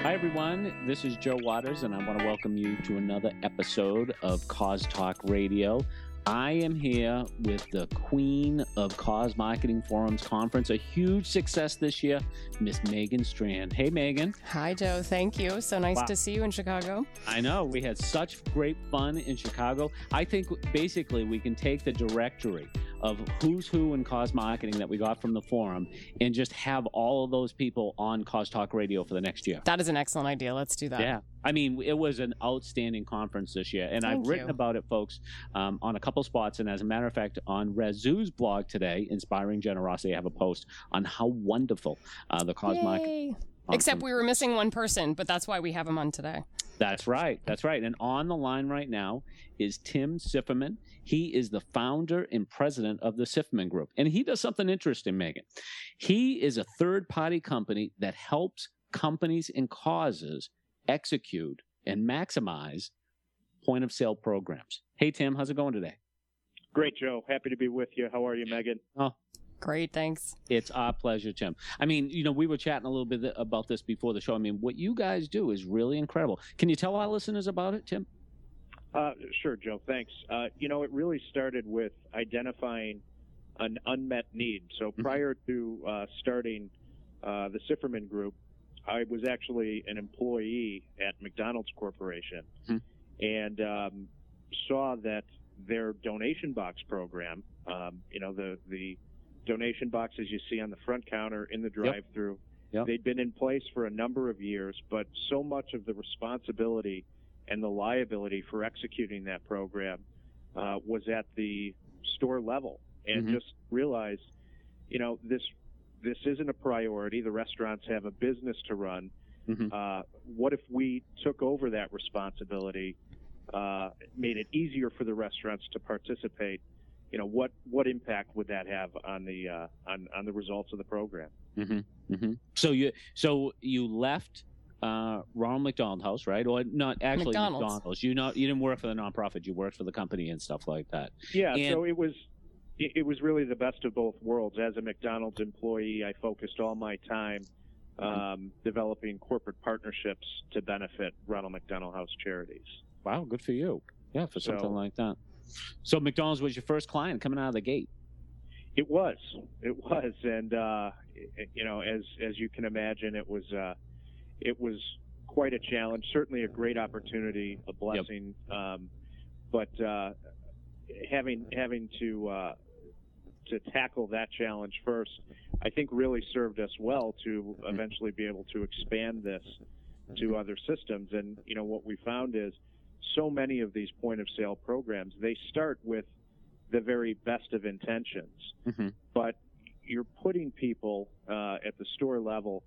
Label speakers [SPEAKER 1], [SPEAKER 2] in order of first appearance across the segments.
[SPEAKER 1] Hi, everyone. This is Joe Waters, and I want to welcome you to another episode of Cause Talk Radio. I am here with the queen of Cause Marketing Forums Conference, a huge success this year, Miss Megan Strand. Hey, Megan.
[SPEAKER 2] Hi, Joe. Thank you. So nice
[SPEAKER 1] Wow.
[SPEAKER 2] to see you in Chicago.
[SPEAKER 1] I know we had such great fun in Chicago. I think basically we can take the directory of who's who in cause marketing that we got from the forum and just have all of those people on Cause Talk Radio for the next year.
[SPEAKER 2] That is an excellent idea. Let's do that.
[SPEAKER 1] Yeah. I mean, it was an outstanding conference this year, and I've written
[SPEAKER 2] you.
[SPEAKER 1] about it, folks, um, on a couple spots. And as a matter of fact, on Razoo's blog today, Inspiring Generosity, I have a post on how wonderful uh, the Cause Marketing.
[SPEAKER 2] Yay. Except we were missing one person, but that's why we have him on today.
[SPEAKER 1] That's right. That's right. And on the line right now is Tim Sifferman. He is the founder and president of the Sifferman Group. And he does something interesting, Megan. He is a third party company that helps companies and causes execute and maximize point of sale programs. Hey, Tim, how's it going today?
[SPEAKER 3] Great, Joe. Happy to be with you. How are you, Megan?
[SPEAKER 2] Oh, Great, thanks.
[SPEAKER 1] It's our pleasure, Tim. I mean, you know, we were chatting a little bit about this before the show. I mean, what you guys do is really incredible. Can you tell our listeners about it, Tim?
[SPEAKER 3] Uh, sure, Joe. Thanks. Uh, you know, it really started with identifying an unmet need. So prior to uh, starting uh, the Sifferman Group, I was actually an employee at McDonald's Corporation
[SPEAKER 1] Hmm.
[SPEAKER 3] and um, saw that their donation box program, um, you know, the, the donation boxes you see on the front counter in the drive through,
[SPEAKER 1] Yep.
[SPEAKER 3] they'd been in place for a number of years, but so much of the responsibility and the liability for executing that program uh, was at the store level, and
[SPEAKER 1] Mhm.
[SPEAKER 3] just realized, you know, this this isn't a priority. The restaurants have a business to run.
[SPEAKER 1] Mhm.
[SPEAKER 3] Uh, what if we took over that responsibility, uh, made it easier for the restaurants to participate? You know, what what impact would that have on the uh, on on the results of the program?
[SPEAKER 1] Mm-hmm. Mm-hmm. So you so you left uh, Ronald McDonald House, right? Or not actually
[SPEAKER 2] McDonald's.
[SPEAKER 1] McDonald's. You not you didn't work for the nonprofit. You worked for the company and stuff like that.
[SPEAKER 3] Yeah,
[SPEAKER 1] And-
[SPEAKER 3] so it was it, it was really the best of both worlds. As a McDonald's employee, I focused all my time um, developing corporate partnerships to benefit Ronald McDonald House charities.
[SPEAKER 1] Wow, good for you. Yeah, for something
[SPEAKER 3] So-
[SPEAKER 1] like that. So McDonald's was your first client coming out of the gate.
[SPEAKER 3] It was, it was, and uh, it- you know, as as you can imagine, it was uh, it was quite a challenge. Certainly a great opportunity, a blessing, um, but uh, having having to uh, to tackle that challenge first, I think really served us well to eventually be able to expand this to other systems. And you know, what we found is so many of these point of sale programs they start with the very best of intentions
[SPEAKER 1] Mm-hmm.
[SPEAKER 3] but you're putting people uh, at the store level,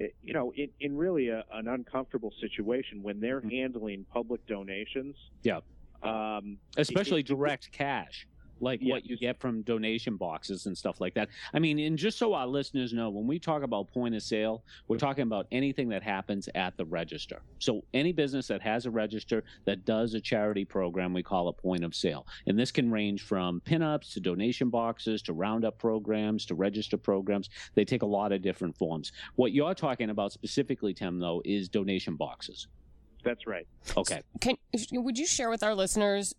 [SPEAKER 3] eh, you know, in, in really a, an uncomfortable situation when they're
[SPEAKER 1] Mhm.
[SPEAKER 3] handling public donations.
[SPEAKER 1] Yeah.
[SPEAKER 3] Um,
[SPEAKER 1] Especially direct cash, like what you get from donation boxes and stuff like that. I mean, and just so our listeners know, when we talk about point of sale, we're talking about anything that happens at the register. So any business that has a register that does a charity program, we call it point of sale. And this can range from pinups to donation boxes to roundup programs to register programs. They take a lot of different forms. What you're talking about specifically, Tim, though, is donation boxes.
[SPEAKER 3] That's right.
[SPEAKER 1] Okay.
[SPEAKER 2] Can would you share with our listeners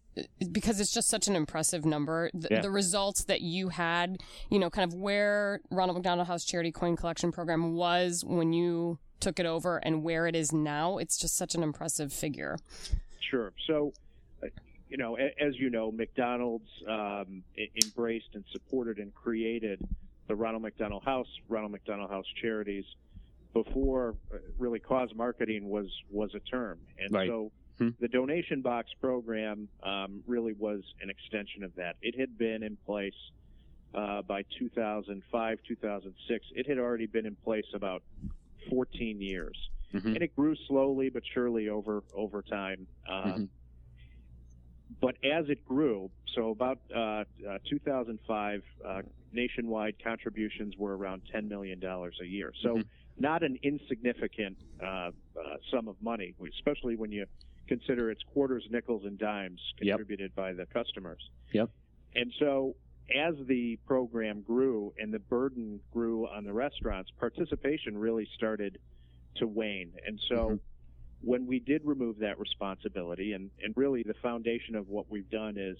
[SPEAKER 2] because it's just such an impressive number the,
[SPEAKER 1] Yeah.
[SPEAKER 2] the results that you had, you know, kind of where Ronald McDonald House Charity Coin Collection Program was when you took it over and where it is now. It's just such an impressive figure.
[SPEAKER 3] Sure. So, uh, you know, a, as you know, McDonald's um, embraced and supported and created the Ronald McDonald House, Ronald McDonald House Charities, before uh, really cause marketing was was a term, and
[SPEAKER 1] Right.
[SPEAKER 3] so.
[SPEAKER 1] Hmm.
[SPEAKER 3] The donation box program um, really was an extension of that. It had been in place uh, by 2005, 2006. It had already been in place about 14 years
[SPEAKER 1] Mhm.
[SPEAKER 3] and it grew slowly but surely over over time. Um,
[SPEAKER 1] Mhm.
[SPEAKER 3] But as it grew, so about uh, uh, 2005, uh, nationwide contributions were around 10 million dollars a year. So
[SPEAKER 1] Mhm.
[SPEAKER 3] Not an insignificant uh, uh, sum of money, especially when you consider it's quarters, nickels, and dimes
[SPEAKER 1] Yep.
[SPEAKER 3] contributed by the customers.
[SPEAKER 1] Yep.
[SPEAKER 3] And so as the program grew and the burden grew on the restaurants, participation really started to wane. And so
[SPEAKER 1] Mm-hmm.
[SPEAKER 3] when we did remove that responsibility, and, and really the foundation of what we've done is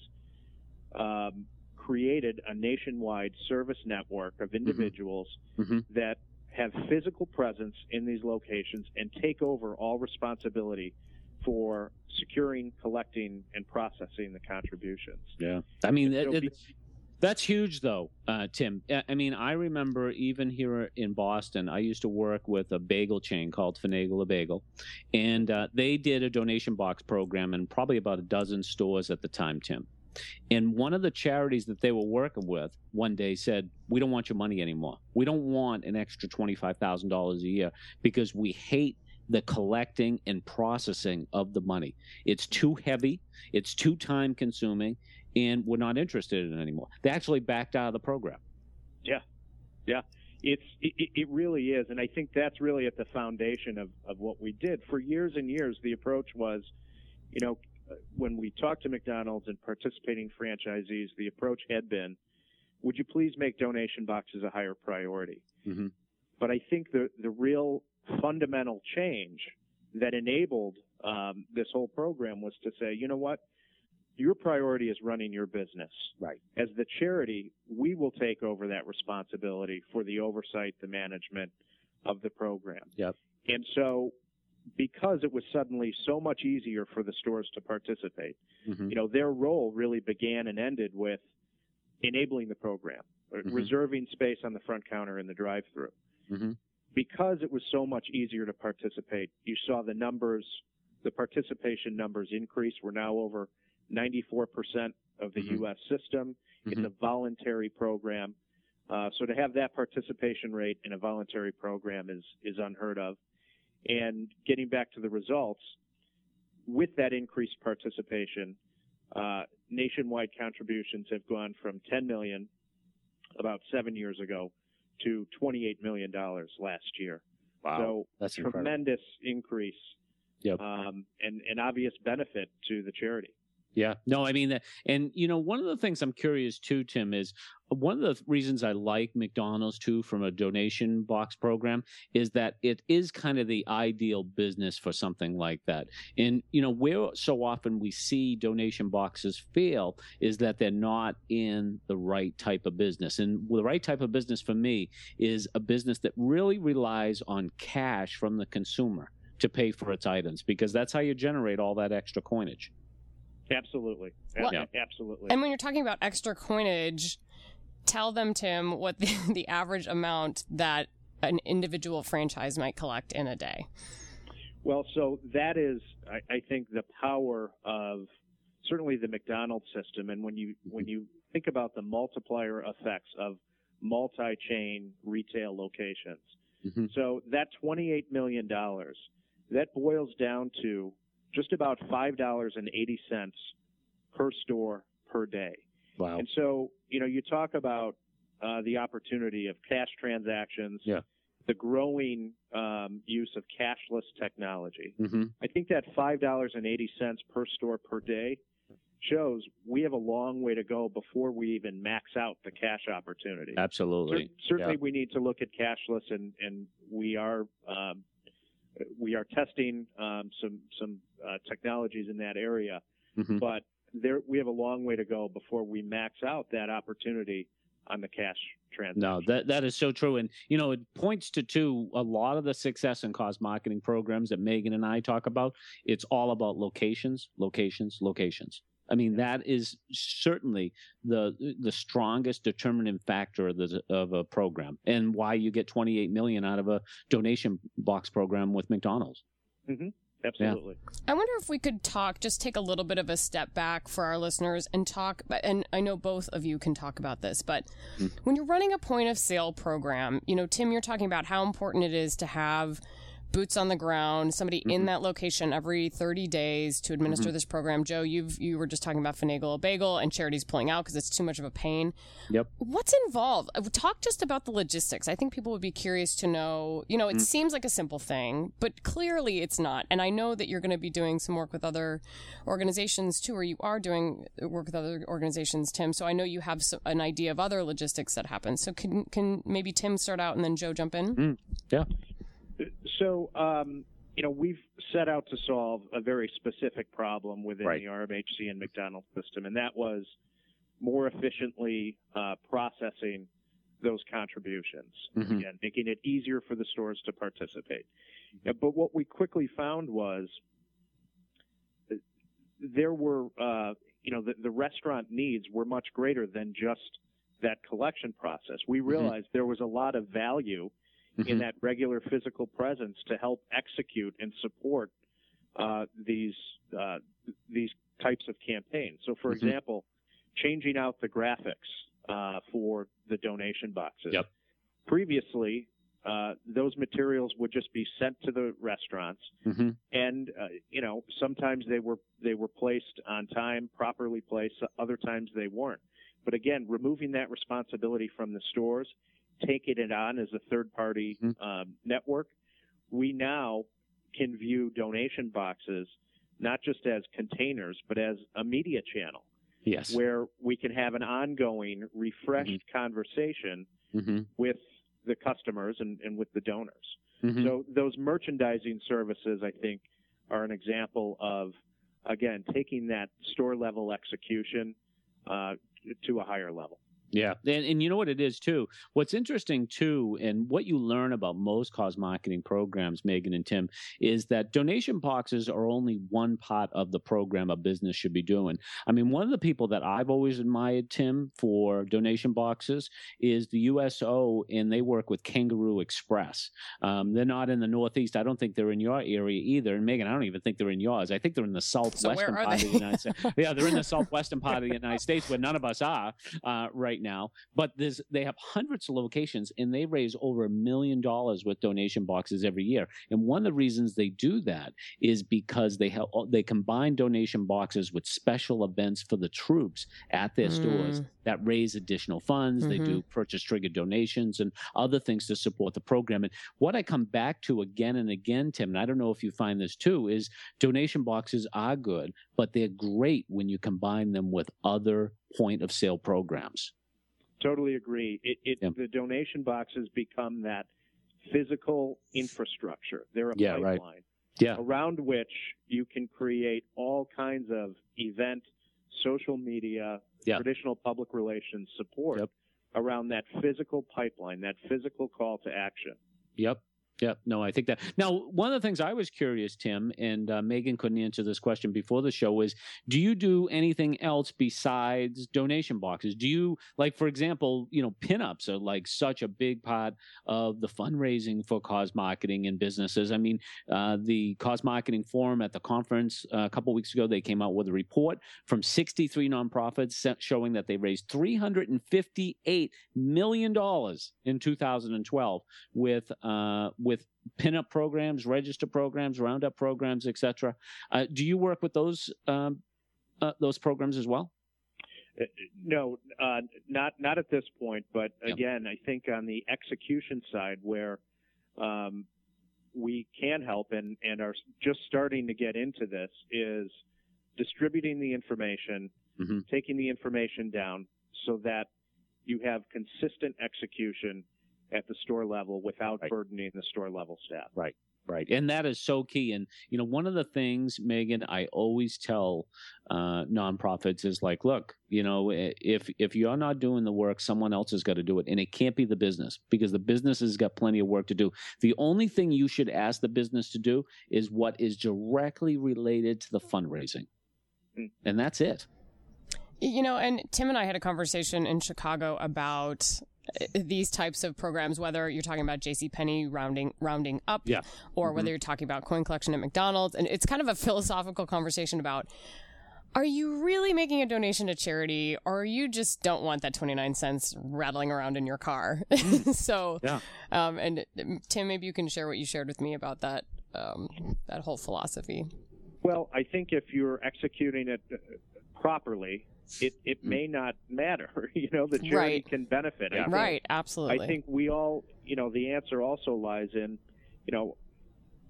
[SPEAKER 3] um, created a nationwide service network of individuals
[SPEAKER 1] Mhm.
[SPEAKER 3] that have physical presence in these locations and take over all responsibility for securing, collecting, and processing the contributions.
[SPEAKER 1] Yeah. I mean,
[SPEAKER 3] So
[SPEAKER 1] it,
[SPEAKER 3] be-
[SPEAKER 1] that's huge, though, uh, Tim. I I mean, I remember even here in Boston, I used to work with a bagel chain called Finagle a Bagel, and uh, they did a donation box program in probably about a dozen stores at the time, Tim. And one of the charities that they were working with one day said, We don't want your money anymore. We don't want an extra $25,000 a year because we hate the collecting and processing of the money. It's too heavy, it's too time consuming, and we're not interested in it anymore. They actually backed out of the program. Yeah. Yeah.
[SPEAKER 3] It's it, it really is and i think that's really at the foundation of, of what we did for years and years the approach was you know when we talked to mcdonald's and participating franchisees the approach had been would you please make donation boxes a higher priority
[SPEAKER 1] Mhm.
[SPEAKER 3] but i think the the real fundamental change that enabled um, this whole program was to say you know what your priority is running your business
[SPEAKER 1] Right.
[SPEAKER 3] as the charity, we will take over that responsibility for the oversight, the management of the program.
[SPEAKER 1] Yep.
[SPEAKER 3] And so, because it was suddenly so much easier for the stores to participate,
[SPEAKER 1] Mhm.
[SPEAKER 3] you know, their role really began and ended with enabling the program, uh,
[SPEAKER 1] Mhm.
[SPEAKER 3] reserving space on the front counter in the drive-through.
[SPEAKER 1] Mhm.
[SPEAKER 3] Because it was so much easier to participate, you saw the numbers, the participation numbers increase. We're now over 94% of the
[SPEAKER 1] Mhm.
[SPEAKER 3] U.S. system. It's
[SPEAKER 1] Mhm.
[SPEAKER 3] a voluntary program. Uh, so to have that participation rate in a voluntary program is, is unheard of. And getting back to the results, with that increased participation, uh, nationwide contributions have gone from 10 million about seven years ago to 28 million dollars last year. So
[SPEAKER 1] That's incredible.
[SPEAKER 3] tremendous increase,
[SPEAKER 1] Yep.
[SPEAKER 3] um, and an obvious benefit to the charity.
[SPEAKER 1] Yeah. No, I mean, that- and you know, one of the things I'm curious too, Tim, is uh, one of the reasons I like McDonald's too from a donation box program is that it is kind of the ideal business for something like that. And you know, where so often we see donation boxes fail is that they're not in the right type of business. And the right type of business for me is a business that really relies on cash from the consumer to pay for its items because that's how you generate all that extra coinage.
[SPEAKER 3] Absolutely,
[SPEAKER 2] Well-
[SPEAKER 3] A- absolutely.
[SPEAKER 2] And when you're talking about extra coinage, tell them, Tim, what the, the average amount that an individual franchise might collect in a day.
[SPEAKER 3] Well, so that is, I, I think, the power of certainly the McDonald's system. And when you when you think about the multiplier effects of multi-chain retail locations,
[SPEAKER 1] Mhm.
[SPEAKER 3] so that 28 million dollars that boils down to just about five dollars and eighty cents per store per day.
[SPEAKER 1] Wow.
[SPEAKER 3] And so, you know, you talk about uh, the opportunity of cash transactions,
[SPEAKER 1] Yeah.
[SPEAKER 3] the growing um, use of cashless technology.
[SPEAKER 1] hmm
[SPEAKER 3] I think that five dollars and eighty cents per store per day shows we have a long way to go before we even max out the cash opportunity.
[SPEAKER 1] Absolutely.
[SPEAKER 3] Cer- certainly, we need to look at cashless, and and we are um, we are testing um, some some uh, technologies in that area,
[SPEAKER 1] Mhm.
[SPEAKER 3] but there we have a long way to go before we max out that opportunity on the cash transaction.
[SPEAKER 1] No, that that is so true, and you know it points to too a lot of the success in cause marketing programs that Megan and I talk about. It's all about locations, locations, locations. I mean that is certainly the the strongest determining factor of the of a program, and why you get 28 million out of a donation box program with McDonald's.
[SPEAKER 3] Absolutely.
[SPEAKER 2] I wonder if we could talk, just take a little bit of a step back for our listeners and talk. And I know both of you can talk about this, but
[SPEAKER 1] Mm.
[SPEAKER 2] when you're running a point of sale program, you know, Tim, you're talking about how important it is to have boots on the ground, somebody in
[SPEAKER 1] Mhm.
[SPEAKER 2] that location every 30 days to administer
[SPEAKER 1] Mhm.
[SPEAKER 2] this program. Joe, you've you were just talking about finagle a bagel and charities pulling out because it's too much of a pain.
[SPEAKER 1] Yep.
[SPEAKER 2] What's involved? Uh, Talk just about the logistics. I think people would be curious to know. You know, it
[SPEAKER 1] Mm.
[SPEAKER 2] seems like a simple thing, but clearly it's not. And I know that you're going to be doing some work with other organizations too, or you are doing work with other organizations, Tim. So I know you have some, an idea of other logistics that happen. So can can maybe Tim start out and then Joe jump in?
[SPEAKER 1] Yeah.
[SPEAKER 3] So, um, you know, we've set out to solve a very specific problem within
[SPEAKER 1] Right.
[SPEAKER 3] the RMHC and McDonald's system, and that was more efficiently uh, processing those contributions.
[SPEAKER 1] Mhm.
[SPEAKER 3] Again, making it easier for the stores to participate. Uh, but what we quickly found was there were, uh, you know, the, the restaurant needs were much greater than just that collection process. We realized there was a lot of value in
[SPEAKER 1] Mhm.
[SPEAKER 3] that regular physical presence to help execute and support uh, these uh, these types of campaigns. So, for
[SPEAKER 1] Mhm.
[SPEAKER 3] example, changing out the graphics uh, for the donation boxes.
[SPEAKER 1] Yep.
[SPEAKER 3] Previously, uh, those materials would just be sent to the restaurants,
[SPEAKER 1] Mhm.
[SPEAKER 3] and uh, you know sometimes they were they were placed on time, properly placed. Other times they weren't. But again, removing that responsibility from the stores, taking it on as a third party
[SPEAKER 1] Mhm.
[SPEAKER 3] um, network, we now can view donation boxes not just as containers, but as a media channel
[SPEAKER 1] Yes.
[SPEAKER 3] where we can have an ongoing, refreshed
[SPEAKER 1] Mm-hmm.
[SPEAKER 3] conversation
[SPEAKER 1] hmm
[SPEAKER 3] with the customers and, and with the donors.
[SPEAKER 1] hmm
[SPEAKER 3] So those merchandising services, I think, are an example of, again, taking that store level execution uh, to a higher level.
[SPEAKER 1] Yeah, and, and you know what it is too. What's interesting too, and what you learn about most cause marketing programs, Megan and Tim, is that donation boxes are only one part of the program a business should be doing. I mean, one of the people that I've always admired, Tim, for donation boxes is the USO, and they work with Kangaroo Express. Um, they're not in the Northeast. I don't think they're in your area either. And Megan, I don't even think they're in yours. I think they're in the southwestern
[SPEAKER 2] where are
[SPEAKER 1] part
[SPEAKER 2] they?
[SPEAKER 1] of the United States. yeah, they're in the southwestern part of the United States where none of us are uh, right now. But there's they have hundreds of locations and they raise over a million dollars with donation boxes every year. And one of the reasons they do that is because they have they combine donation boxes with special events for the troops at their stores
[SPEAKER 2] Mm.
[SPEAKER 1] that raise additional funds. They do purchase triggered donations and other things to support the program. And what I come back to again and again, Tim, and I don't know if you find this too, is donation boxes are good, but they're great when you combine them with other point of sale programs.
[SPEAKER 3] Totally agree. It, it
[SPEAKER 1] Yep.
[SPEAKER 3] the donation boxes become that physical infrastructure. They're a
[SPEAKER 1] Yeah, right. Yeah.
[SPEAKER 3] around which you can create all kinds of event, social media,
[SPEAKER 1] Yeah.
[SPEAKER 3] traditional public relations support
[SPEAKER 1] Yep.
[SPEAKER 3] around that physical pipeline, that physical call to action.
[SPEAKER 1] Yep. Yep. No, I think that. Now, one of the things I was curious, Tim, and uh, Megan couldn't answer this question before the show is do you do anything else besides donation boxes? Do you, like, for example, you know, pinups are like such a big part of the fundraising for cause marketing and businesses. I mean, uh, the cause marketing forum at the conference uh, a couple weeks ago, they came out with a report from 63 nonprofits showing that they raised $358 million in 2012 with uh, with pinup programs, register programs, roundup programs, etc. Uh, do you work with those um, uh, those programs as well?
[SPEAKER 3] Uh, No, uh, not not at this point. But
[SPEAKER 1] Yep.
[SPEAKER 3] again, I think on the execution side, where um, we can help and and are just starting to get into this, is distributing the information,
[SPEAKER 1] Mhm.
[SPEAKER 3] taking the information down, so that you have consistent execution at the store level without
[SPEAKER 1] Right.
[SPEAKER 3] burdening the store level staff.
[SPEAKER 1] Right. Right. And that is so key. And, you know, one of the things, Megan, I always tell uh, nonprofits is like, look, you know, if if you're not doing the work, someone else has got to do it. And it can't be the business because the business has got plenty of work to do. The only thing you should ask the business to do is what is directly related to the fundraising.
[SPEAKER 3] Mm.
[SPEAKER 1] And that's it.
[SPEAKER 2] You know, and Tim and I had a conversation in Chicago about these types of programs, whether you're talking about J.C. Penney rounding rounding up,
[SPEAKER 1] Yeah.
[SPEAKER 2] or whether you're talking about coin collection at McDonald's, and it's kind of a philosophical conversation about. Are you really making a donation to charity, or you just don't want that 29 cents rattling around in your car? so,
[SPEAKER 1] Yeah.
[SPEAKER 2] um, and Tim, maybe you can share what you shared with me about that um, that whole philosophy.
[SPEAKER 3] Well, I think if you're executing it uh, properly, it, it may not matter. you know, the charity
[SPEAKER 2] Right.
[SPEAKER 3] can benefit.
[SPEAKER 1] Yeah.
[SPEAKER 2] Right, absolutely.
[SPEAKER 3] I think we all, you know, the answer also lies in, you know,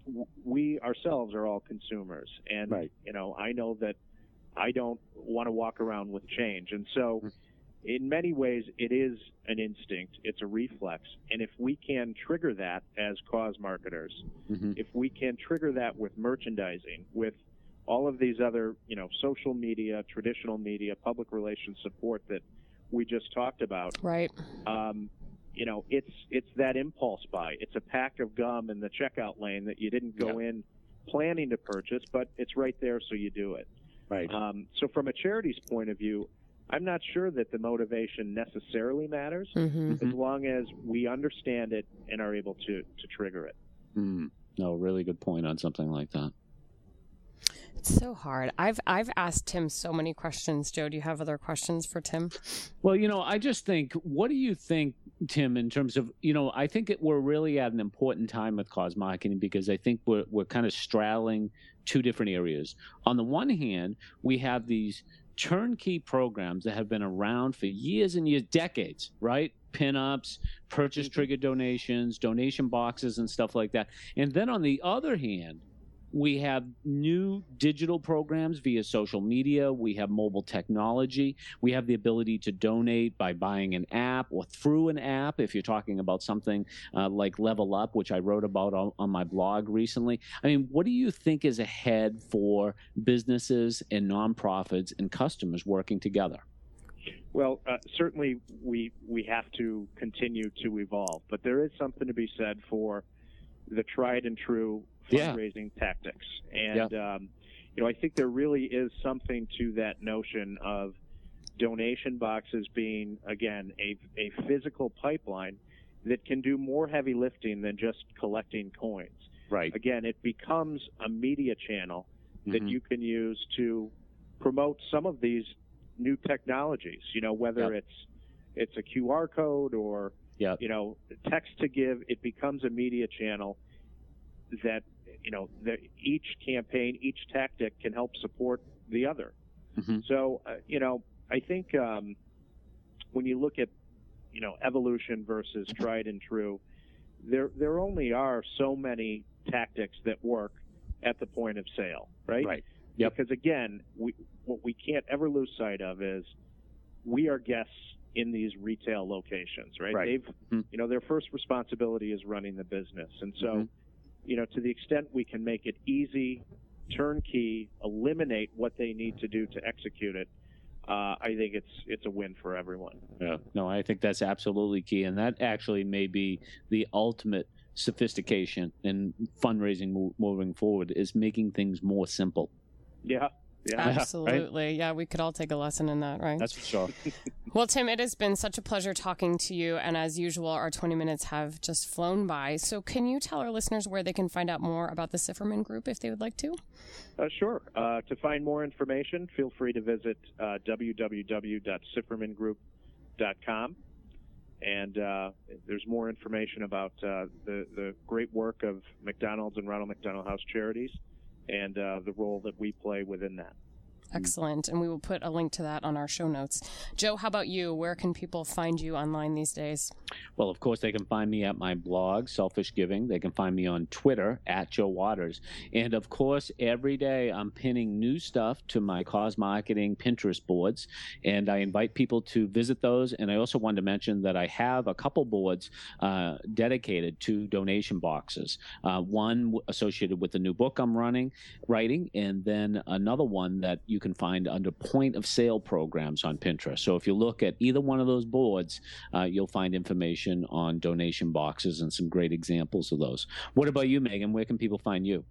[SPEAKER 3] w- we ourselves are all consumers, and
[SPEAKER 1] Right.
[SPEAKER 3] you know, I know that I don't want to walk around with change, and so, in many ways, it is an instinct. It's a reflex. And if we can trigger that as cause marketers,
[SPEAKER 1] Mm-hmm.
[SPEAKER 3] if we can trigger that with merchandising, with all of these other, you know, social media, traditional media, public relations support that we just talked about,
[SPEAKER 2] Right.
[SPEAKER 3] um, you know, it's it's that impulse buy. It's a pack of gum in the checkout lane that you didn't go in planning to purchase, but it's right there, so you do it.
[SPEAKER 1] Right.
[SPEAKER 3] Um, so from a charity's point of view, I'm not sure that the motivation necessarily matters
[SPEAKER 2] hmm
[SPEAKER 3] as long as we understand it and are able to to trigger it.
[SPEAKER 1] Mm. No, really good point on something like that.
[SPEAKER 2] It's so hard. I've I've asked Tim so many questions. Joe, do you have other questions for Tim?
[SPEAKER 1] Well, you know, I just think, what do you think, Tim, in terms of, you know, I think it, we're really at an important time with cause marketing because I think we're, we're kind of straddling two different areas. On the one hand, we have these turnkey programs that have been around for years and years, decades, right? Pinups, purchase mm-hmm. trigger donations, donation boxes, and stuff like that. And then on the other hand, we have new digital programs via social media. We have mobile technology. We have the ability to donate by buying an app or through an app. If you're talking about something uh, like Level Up, which I wrote about on, on my blog recently. I mean, what do you think is ahead for businesses and nonprofits and customers working together?
[SPEAKER 3] Well, uh, certainly we we have to continue to evolve, but there is something to be said for the tried and true
[SPEAKER 1] Yeah.
[SPEAKER 3] fundraising tactics, and um, you know I think there really is something to that notion of donation boxes being again a a physical pipeline that can do more heavy lifting than just collecting coins.
[SPEAKER 1] Right.
[SPEAKER 3] Again, it becomes a media channel that
[SPEAKER 1] Mhm.
[SPEAKER 3] you can use to promote some of these new technologies. You know, whether
[SPEAKER 1] Yep.
[SPEAKER 3] it's it's a QR code or
[SPEAKER 1] Yep.
[SPEAKER 3] you know text to give, it becomes a media channel that you know that each campaign, each tactic can help support the other.
[SPEAKER 1] Mhm.
[SPEAKER 3] So uh, you know, I think um, when you look at you know evolution versus tried and true, there there only are so many tactics that work at the point of sale, right?
[SPEAKER 1] Right. Yep.
[SPEAKER 3] Because again, we, what we can't ever lose sight of is we are guests in these retail locations, right?
[SPEAKER 1] Right.
[SPEAKER 3] They've,
[SPEAKER 1] Mhm.
[SPEAKER 3] you know, their first responsibility is running the business, and so,
[SPEAKER 1] Mhm.
[SPEAKER 3] You know, to the extent we can make it easy, turnkey, eliminate what they need to do to execute it, uh, I think it's it's a win for everyone.
[SPEAKER 1] Yeah. No, I think that's absolutely key, and that actually may be the ultimate sophistication in fundraising mo- moving forward is making things more simple.
[SPEAKER 3] Yeah. Yeah.
[SPEAKER 2] Absolutely. Yeah, we could all take a lesson in that, right?
[SPEAKER 1] That's for sure.
[SPEAKER 2] Well, Tim, it has been such a pleasure talking to you. And as usual, our 20 minutes have just flown by. So, can you tell our listeners where they can find out more about the Sifferman Group if they would like to?
[SPEAKER 3] Uh, sure. Uh, to find more information, feel free to visit uh, www.siffermangroup.com. And uh, there's more information about uh, the, the great work of McDonald's and Ronald McDonald House Charities and uh, the role that we play within that.
[SPEAKER 2] Excellent. And we will put a link to that on our show notes. Joe, how about you? Where can people find you online these days?
[SPEAKER 1] Well, of course, they can find me at my blog, Selfish Giving. They can find me on Twitter at Joe Waters. And of course, every day I'm pinning new stuff to my cause marketing Pinterest boards. And I invite people to visit those. And I also wanted to mention that I have a couple boards uh, dedicated to donation boxes. Uh, one associated with the new book I'm running, writing, and then another one that you can find under point of sale programs on Pinterest. So if you look at either one of those boards, uh, you'll find information on donation boxes and some great examples of those. What about you, Megan? Where can people find you?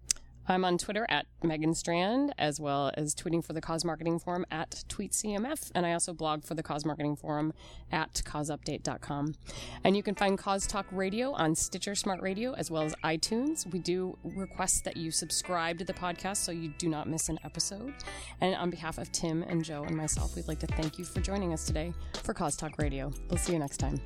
[SPEAKER 2] I'm on Twitter at Megan Strand, as well as tweeting for the Cause Marketing Forum at TweetCMF. And I also blog for the Cause Marketing Forum at causeupdate.com. And you can find Cause Talk Radio on Stitcher Smart Radio, as well as iTunes. We do request that you subscribe to the podcast so you do not miss an episode. And on behalf of Tim and Joe and myself, we'd like to thank you for joining us today for Cause Talk Radio. We'll see you next time.